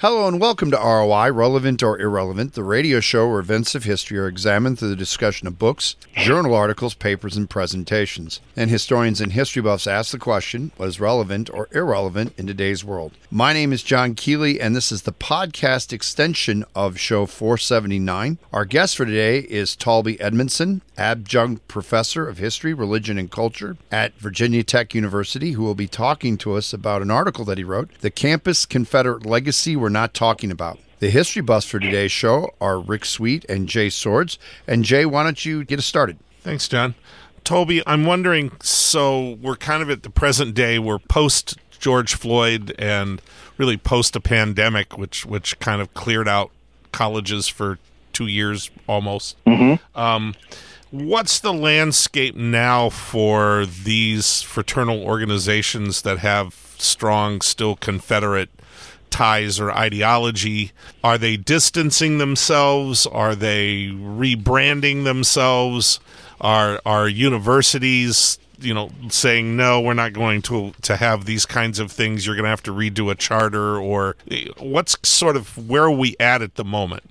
Hello and welcome to ROI, Relevant or Irrelevant, the radio show where events of history are examined through the discussion of books, journal articles, papers, and presentations. And historians and history buffs ask the question what is relevant or irrelevant in today's world? My name is John Keeley, and this is the podcast extension of show 479. Our guest for today is Talby Edmondson, adjunct professor of history, religion, and culture at Virginia Tech University, who will be talking to us about an article that he wrote, The Campus Confederate Legacy We're Not Talking About. The history buffs for today's show are Rick Sweet and Jay Swords. And Jay, why don't you get us started? Thanks, John. Toby, I'm wondering so we're kind of at the present day, we're post George Floyd and really post a pandemic, which which kind of cleared out colleges for two years almost. Mm-hmm. Um, what's the landscape now for these fraternal organizations that have strong, still Confederate ties or ideology? Are they distancing themselves? Are they rebranding themselves? Are are universities, you know, saying no, we're not going to to have these kinds of things. You're going to have to redo a charter, or what's sort of where are we at at the moment?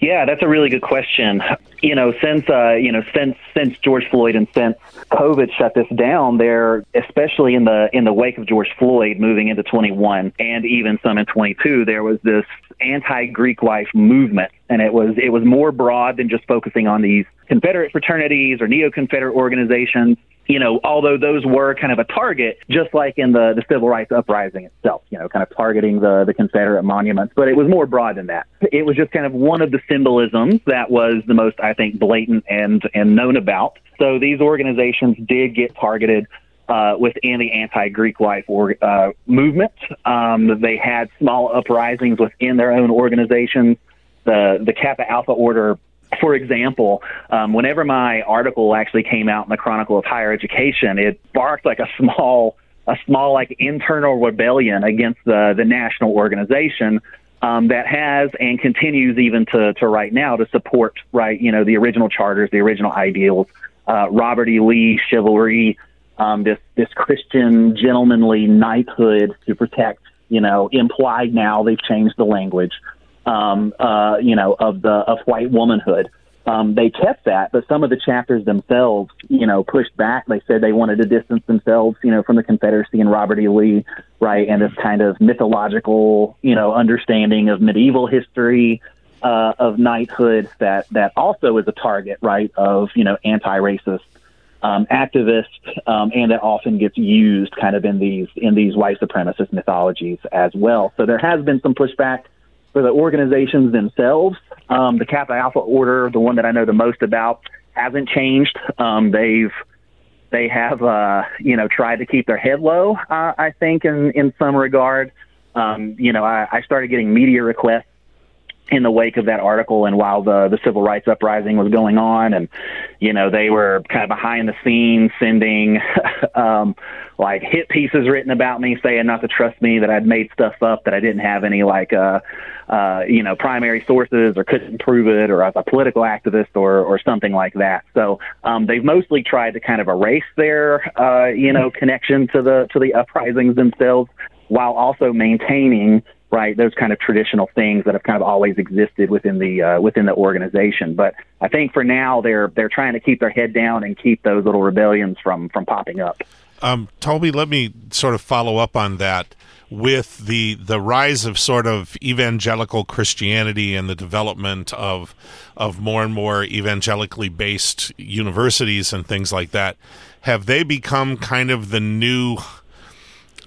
Yeah, that's a really good question. You know, since uh, you know since since George Floyd and since COVID shut this down, there, especially in the in the wake of George Floyd moving into 21 and even some in 22, there was this anti-Greek life movement, and it was it was more broad than just focusing on these Confederate fraternities or neo-Confederate organizations you know, although those were kind of a target, just like in the, the civil rights uprising itself, you know, kind of targeting the, the Confederate monuments, but it was more broad than that. It was just kind of one of the symbolisms that was the most, I think, blatant and, and known about. So these organizations did get targeted uh, within the anti-Greek life or, uh, movement. Um, they had small uprisings within their own organizations. The the Kappa Alpha Order for example, um, whenever my article actually came out in the Chronicle of Higher Education, it sparked like a small, a small like internal rebellion against the the national organization um, that has and continues even to to right now to support right you know the original charters, the original ideals, uh, Robert E. Lee chivalry, um, this this Christian gentlemanly knighthood to protect you know implied now they've changed the language um, uh, you know, of the of white womanhood. Um, they kept that, but some of the chapters themselves, you know, pushed back. They said they wanted to distance themselves, you know, from the Confederacy and Robert E. Lee, right, and this kind of mythological, you know, understanding of medieval history, uh, of knighthood that that also is a target, right, of you know, anti-racist um, activists, um, and that often gets used kind of in these in these white supremacist mythologies as well. So there has been some pushback for the organizations themselves. Um, the Kappa Alpha Order, the one that I know the most about, hasn't changed. Um, they've they have uh, you know tried to keep their head low. Uh, I think in in some regard. Um, you know, I, I started getting media requests in the wake of that article and while the the civil rights uprising was going on and you know they were kind of behind the scenes sending um like hit pieces written about me saying not to trust me that I'd made stuff up that I didn't have any like uh uh you know primary sources or couldn't prove it or as a political activist or or something like that. So um they've mostly tried to kind of erase their uh you know connection to the to the uprisings themselves while also maintaining right? Those kind of traditional things that have kind of always existed within the uh, within the organization. But I think for now they're they're trying to keep their head down and keep those little rebellions from from popping up. Um, Toby, let me sort of follow up on that with the the rise of sort of evangelical Christianity and the development of of more and more evangelically based universities and things like that. Have they become kind of the new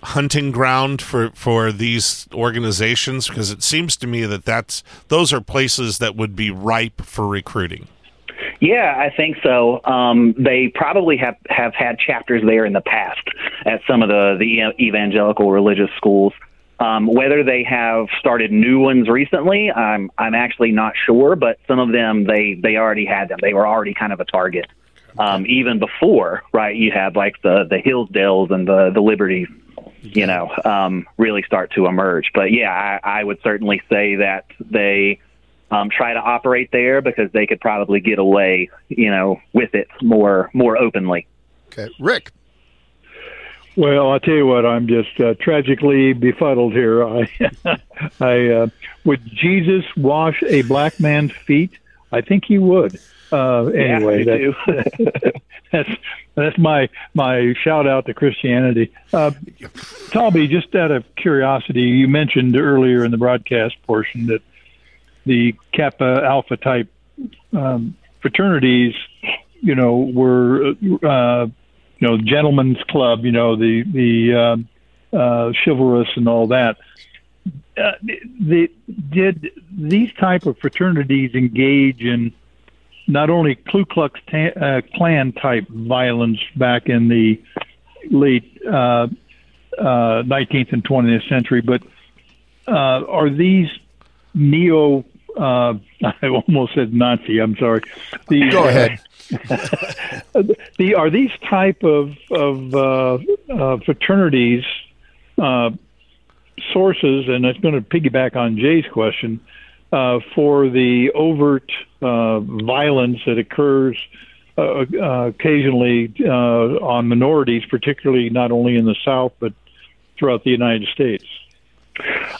hunting ground for for these organizations because it seems to me that that's those are places that would be ripe for recruiting yeah, I think so. Um, they probably have, have had chapters there in the past at some of the, the evangelical religious schools. Um, whether they have started new ones recently, I'm I'm actually not sure, but some of them they they already had them. They were already kind of a target. Um, even before, right? You had like the the Hillsdales and the the Liberties you know, um, really start to emerge. But yeah, I, I would certainly say that they um, try to operate there because they could probably get away, you know, with it more more openly. Okay, Rick. Well, I'll tell you what, I'm just uh, tragically befuddled here. I, I uh, would Jesus wash a black man's feet? I think he would. Uh, anyway, yeah, that's, that's that's my my shout out to Christianity. Uh, Talby, just out of curiosity, you mentioned earlier in the broadcast portion that the Kappa Alpha type um, fraternities, you know, were uh, you know, gentlemen's club, you know, the the uh, uh, chivalrous and all that. Uh, the, did these type of fraternities engage in not only Ku Klux ta- uh, Klan type violence back in the late uh, uh, 19th and 20th century, but uh, are these neo? Uh, I almost said Nazi. I'm sorry. The, Go ahead. the are these type of of uh, uh, fraternities uh, sources, and it's going to piggyback on Jay's question uh, for the overt uh, violence that occurs uh, occasionally on minorities, particularly not only in the South but throughout the United States.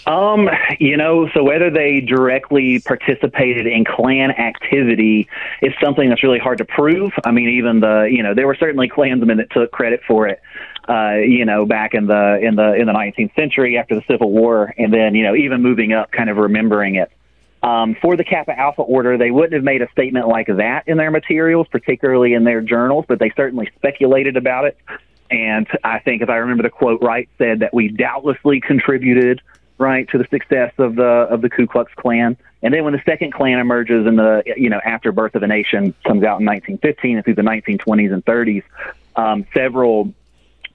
Um, you know, so whether they directly participated in Klan activity is something that's really hard to prove. I mean, even the you know there were certainly Klansmen that took credit for it. Uh, you know, back in the in the in the 19th century after the Civil War, and then you know even moving up, kind of remembering it. Um, for the Kappa Alpha Order, they wouldn't have made a statement like that in their materials, particularly in their journals, but they certainly speculated about it. And I think, if I remember the quote right, said that we doubtlessly contributed right to the success of the of the Ku Klux Klan. And then when the second Klan emerges in the you know after Birth of a Nation comes out in 1915 and through the 1920s and 30s, um, several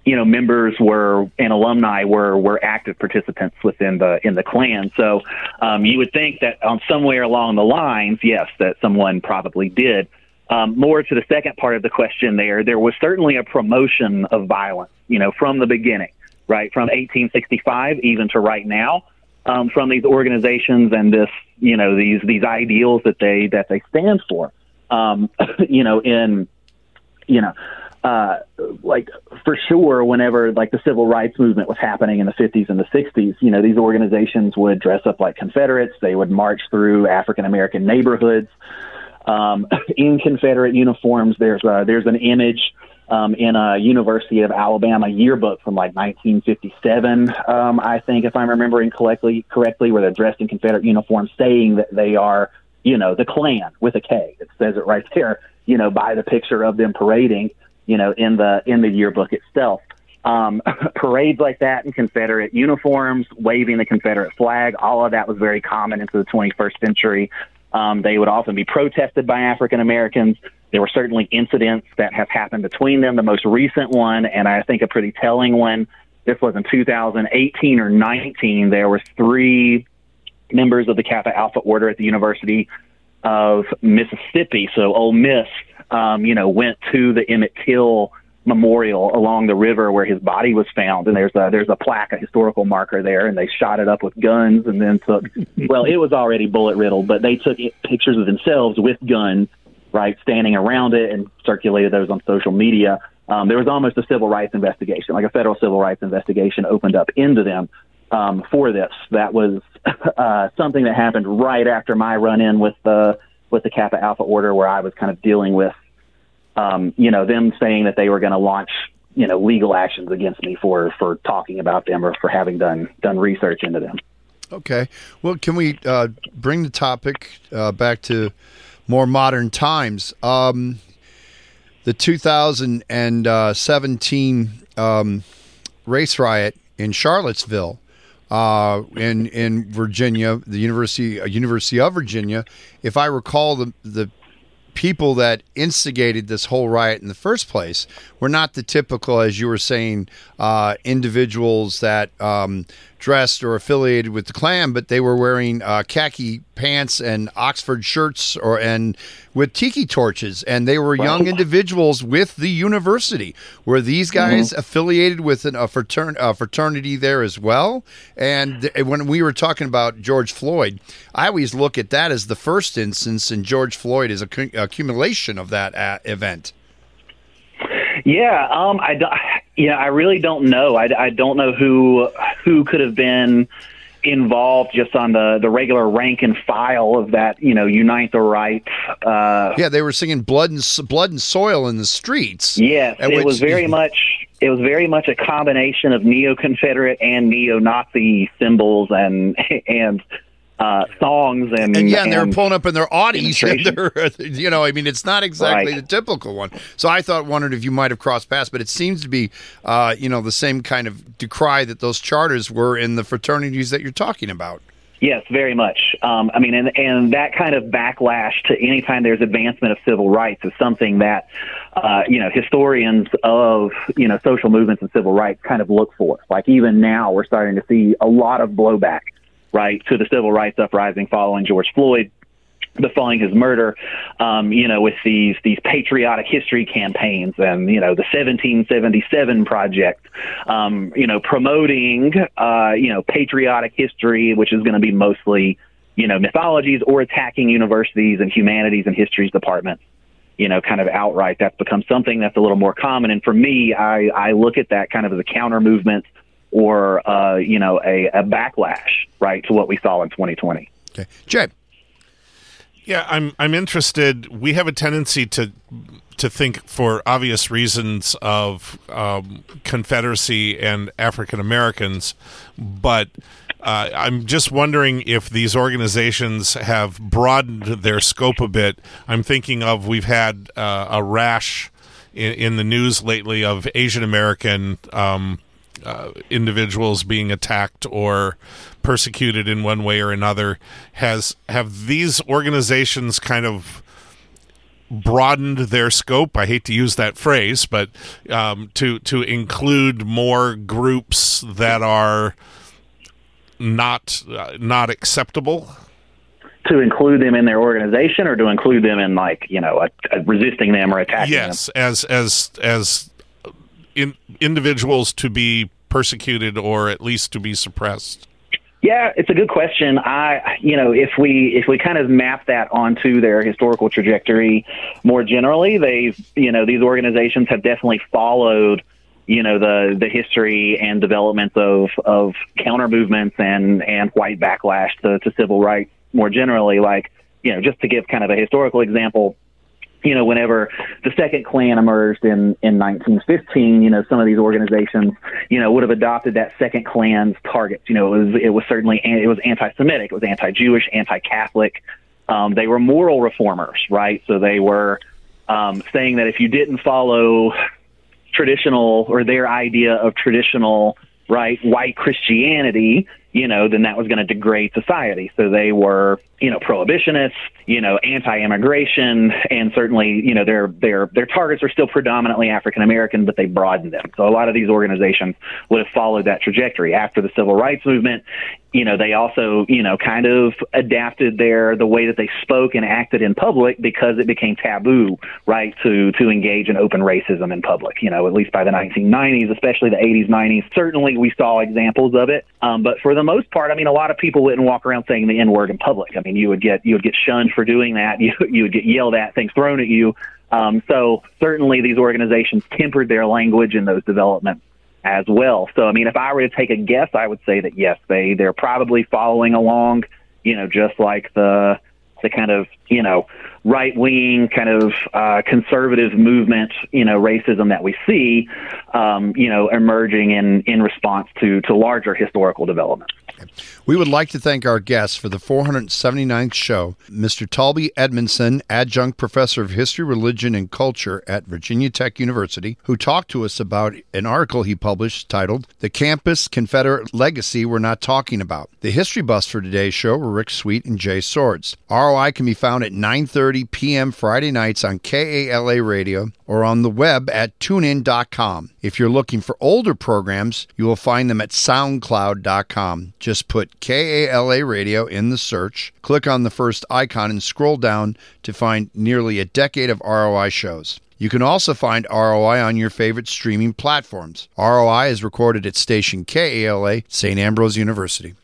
you know members were and alumni were were active participants within the in the Klan. So um, you would think that on somewhere along the lines, yes, that someone probably did. Um, more to the second part of the question, there there was certainly a promotion of violence, you know, from the beginning right from 1865 even to right now um, from these organizations and this you know these these ideals that they that they stand for um, you know in you know uh, like for sure whenever like the civil rights movement was happening in the 50s and the 60s you know these organizations would dress up like confederates. They would march through african american neighborhoods um, in confederate uniforms. There's a, there's an image um, in a University of Alabama yearbook from like 1957, um, I think, if I'm remembering correctly, correctly, where they're dressed in Confederate uniforms, saying that they are, you know, the Klan with a K. It says it right there, you know, by the picture of them parading, you know, in the in the yearbook itself. Um, parades like that in Confederate uniforms, waving the Confederate flag, all of that was very common into the 21st century. Um, they would often be protested by African Americans. There were certainly incidents that have happened between them. The most recent one, and I think a pretty telling one, this was in 2018 or 19. There were three members of the Kappa Alpha Order at the University of Mississippi. So Ole Miss, um, you know, went to the Emmett Till memorial along the river where his body was found, and there's a there's a plaque, a historical marker there, and they shot it up with guns, and then took well, it was already bullet riddled, but they took pictures of themselves with guns, right, standing around it, and circulated those on social media. Um, there was almost a civil rights investigation, like a federal civil rights investigation, opened up into them um, for this. That was uh, something that happened right after my run in with the with the Kappa Alpha Order, where I was kind of dealing with um, you know, them saying that they were going to launch, you know, legal actions against me for for talking about them or for having done done research into them. Okay. Well, can we uh, bring the topic uh, back to more modern times? Um, the 2017 um, race riot in Charlottesville. Uh, in in Virginia, the University uh, University of Virginia. If I recall, the the people that instigated this whole riot in the first place were not the typical, as you were saying, uh, individuals that um, dressed or affiliated with the Klan, but they were wearing uh, khaki pants and Oxford shirts or and with tiki torches, and they were young individuals with the university. Were these guys mm-hmm. affiliated with an, a, fratern- a, fraternity there as well? And th- when we were talking about George Floyd, I always look at that as the first instance, and George Floyd is a c- accumulation of that uh, event. Yeah, um, I, Yeah, I really don't know. I, I don't know who who could have been involved just on the the regular rank and file of that. You know, unite the right. Uh, Yeah, they were singing "Blood and Blood and Soil" in the streets. yes, it which- was very much. It was very much a combination of neo-Confederate and neo-Nazi symbols and and uh, songs and And yeah, and they're pulling up in their Audis. And they're, you know, I mean, it's not exactly Right. the typical one. So I thought, wondered if you might have crossed paths, but it seems to be, uh, you know, the same kind of decry that those charters were in the fraternities that you're talking about. Yes, very much. Um, I mean, and and that kind of backlash to any time there's advancement of civil rights is something that uh, you know historians of you know social movements and civil rights kind of look for. Like even now, we're starting to see a lot of blowback, right, to the civil rights uprising following George Floyd. The following his murder, um, you know, with these these patriotic history campaigns and you know the 1777 project, um, you know, promoting uh, you know patriotic history, which is going to be mostly you know mythologies or attacking universities and humanities and histories departments. You know, kind of outright. That's become something that's a little more common. And for me, I I look at that kind of as a counter movement or uh, you know a, a backlash, right, to what we saw in 2020. Okay, Jay. Yeah, I'm I'm interested. We have a tendency to to think, for obvious reasons, of um, Confederacy and African Americans, but uh, I'm just wondering if these organizations have broadened their scope a bit. I'm thinking of we've had uh, a rash in, in the news lately of Asian American. Um, uh, individuals being attacked or persecuted in one way or another has have these organizations kind of broadened their scope i hate to use that phrase but um, to to include more groups that are not uh, not acceptable To include them in their organization, or to include them in like you know a, a resisting them or attacking them. yes as as as in, individuals to be persecuted or at least to be suppressed Yeah, it's a good question. I, you know, if we if we kind of map that onto their historical trajectory more generally, they've, you know, these organizations have definitely followed, you know, the the history and developments of of counter movements and and white backlash to, to civil rights more generally. Like, you know, just to give kind of a historical example, you know, whenever the second Klan emerged in, in 1915, you know, some of these organizations, you know, would have adopted that second Klan's targets. You know, it was, it was certainly, it was anti-Semitic, it was anti-Jewish, anti-Catholic. Um, they were moral reformers, right? So they were um, saying that if you didn't follow traditional or their idea of traditional, right, white Christianity, you know, then that was going to degrade society. So they were, you know, prohibitionists, you know, anti-immigration, and certainly, you know, their their their targets are still predominantly African American, but they broadened them. So a lot of these organizations would have followed that trajectory after the civil rights movement. You know, they also, you know, kind of adapted their the way that they spoke and acted in public because it became taboo, right, to to engage in open racism in public. You know, at least by the 1990s, especially the 80s, 90s. Certainly, we saw examples of it, um, but for the most part, I mean, a lot of people wouldn't walk around saying the N word in public. I mean, you would get you would get shunned for doing that. You you would get yelled at, things thrown at you. Um, so certainly, these organizations tempered their language in those developments as well. So, I mean, if I were to take a guess, I would say that yes, they they're probably following along. You know, just like the the kind of you know right wing kind of uh, conservative movement, you know, racism that we see, um, you know, emerging in in response to to larger historical developments. We would like to thank our guests for the 479th show, Mr. Talby Edmondson, adjunct professor of history, religion, and culture at Virginia Tech University, who talked to us about an article he published titled The Campus Confederate Legacy We're Not Talking About. The history buffs for today's show were Rick Sweet and Jay Swords. ROI can be found at 9.30 p.m. Friday nights on KALA Radio or on the web at tunein.com. If you're looking for older programs, you will find them at soundcloud.com. Just put KALA Radio in the search, click on the first icon, and scroll down to find nearly a decade of ROI shows. You can also find ROI on your favorite streaming platforms. ROI is recorded at station KALA, St. Ambrose University.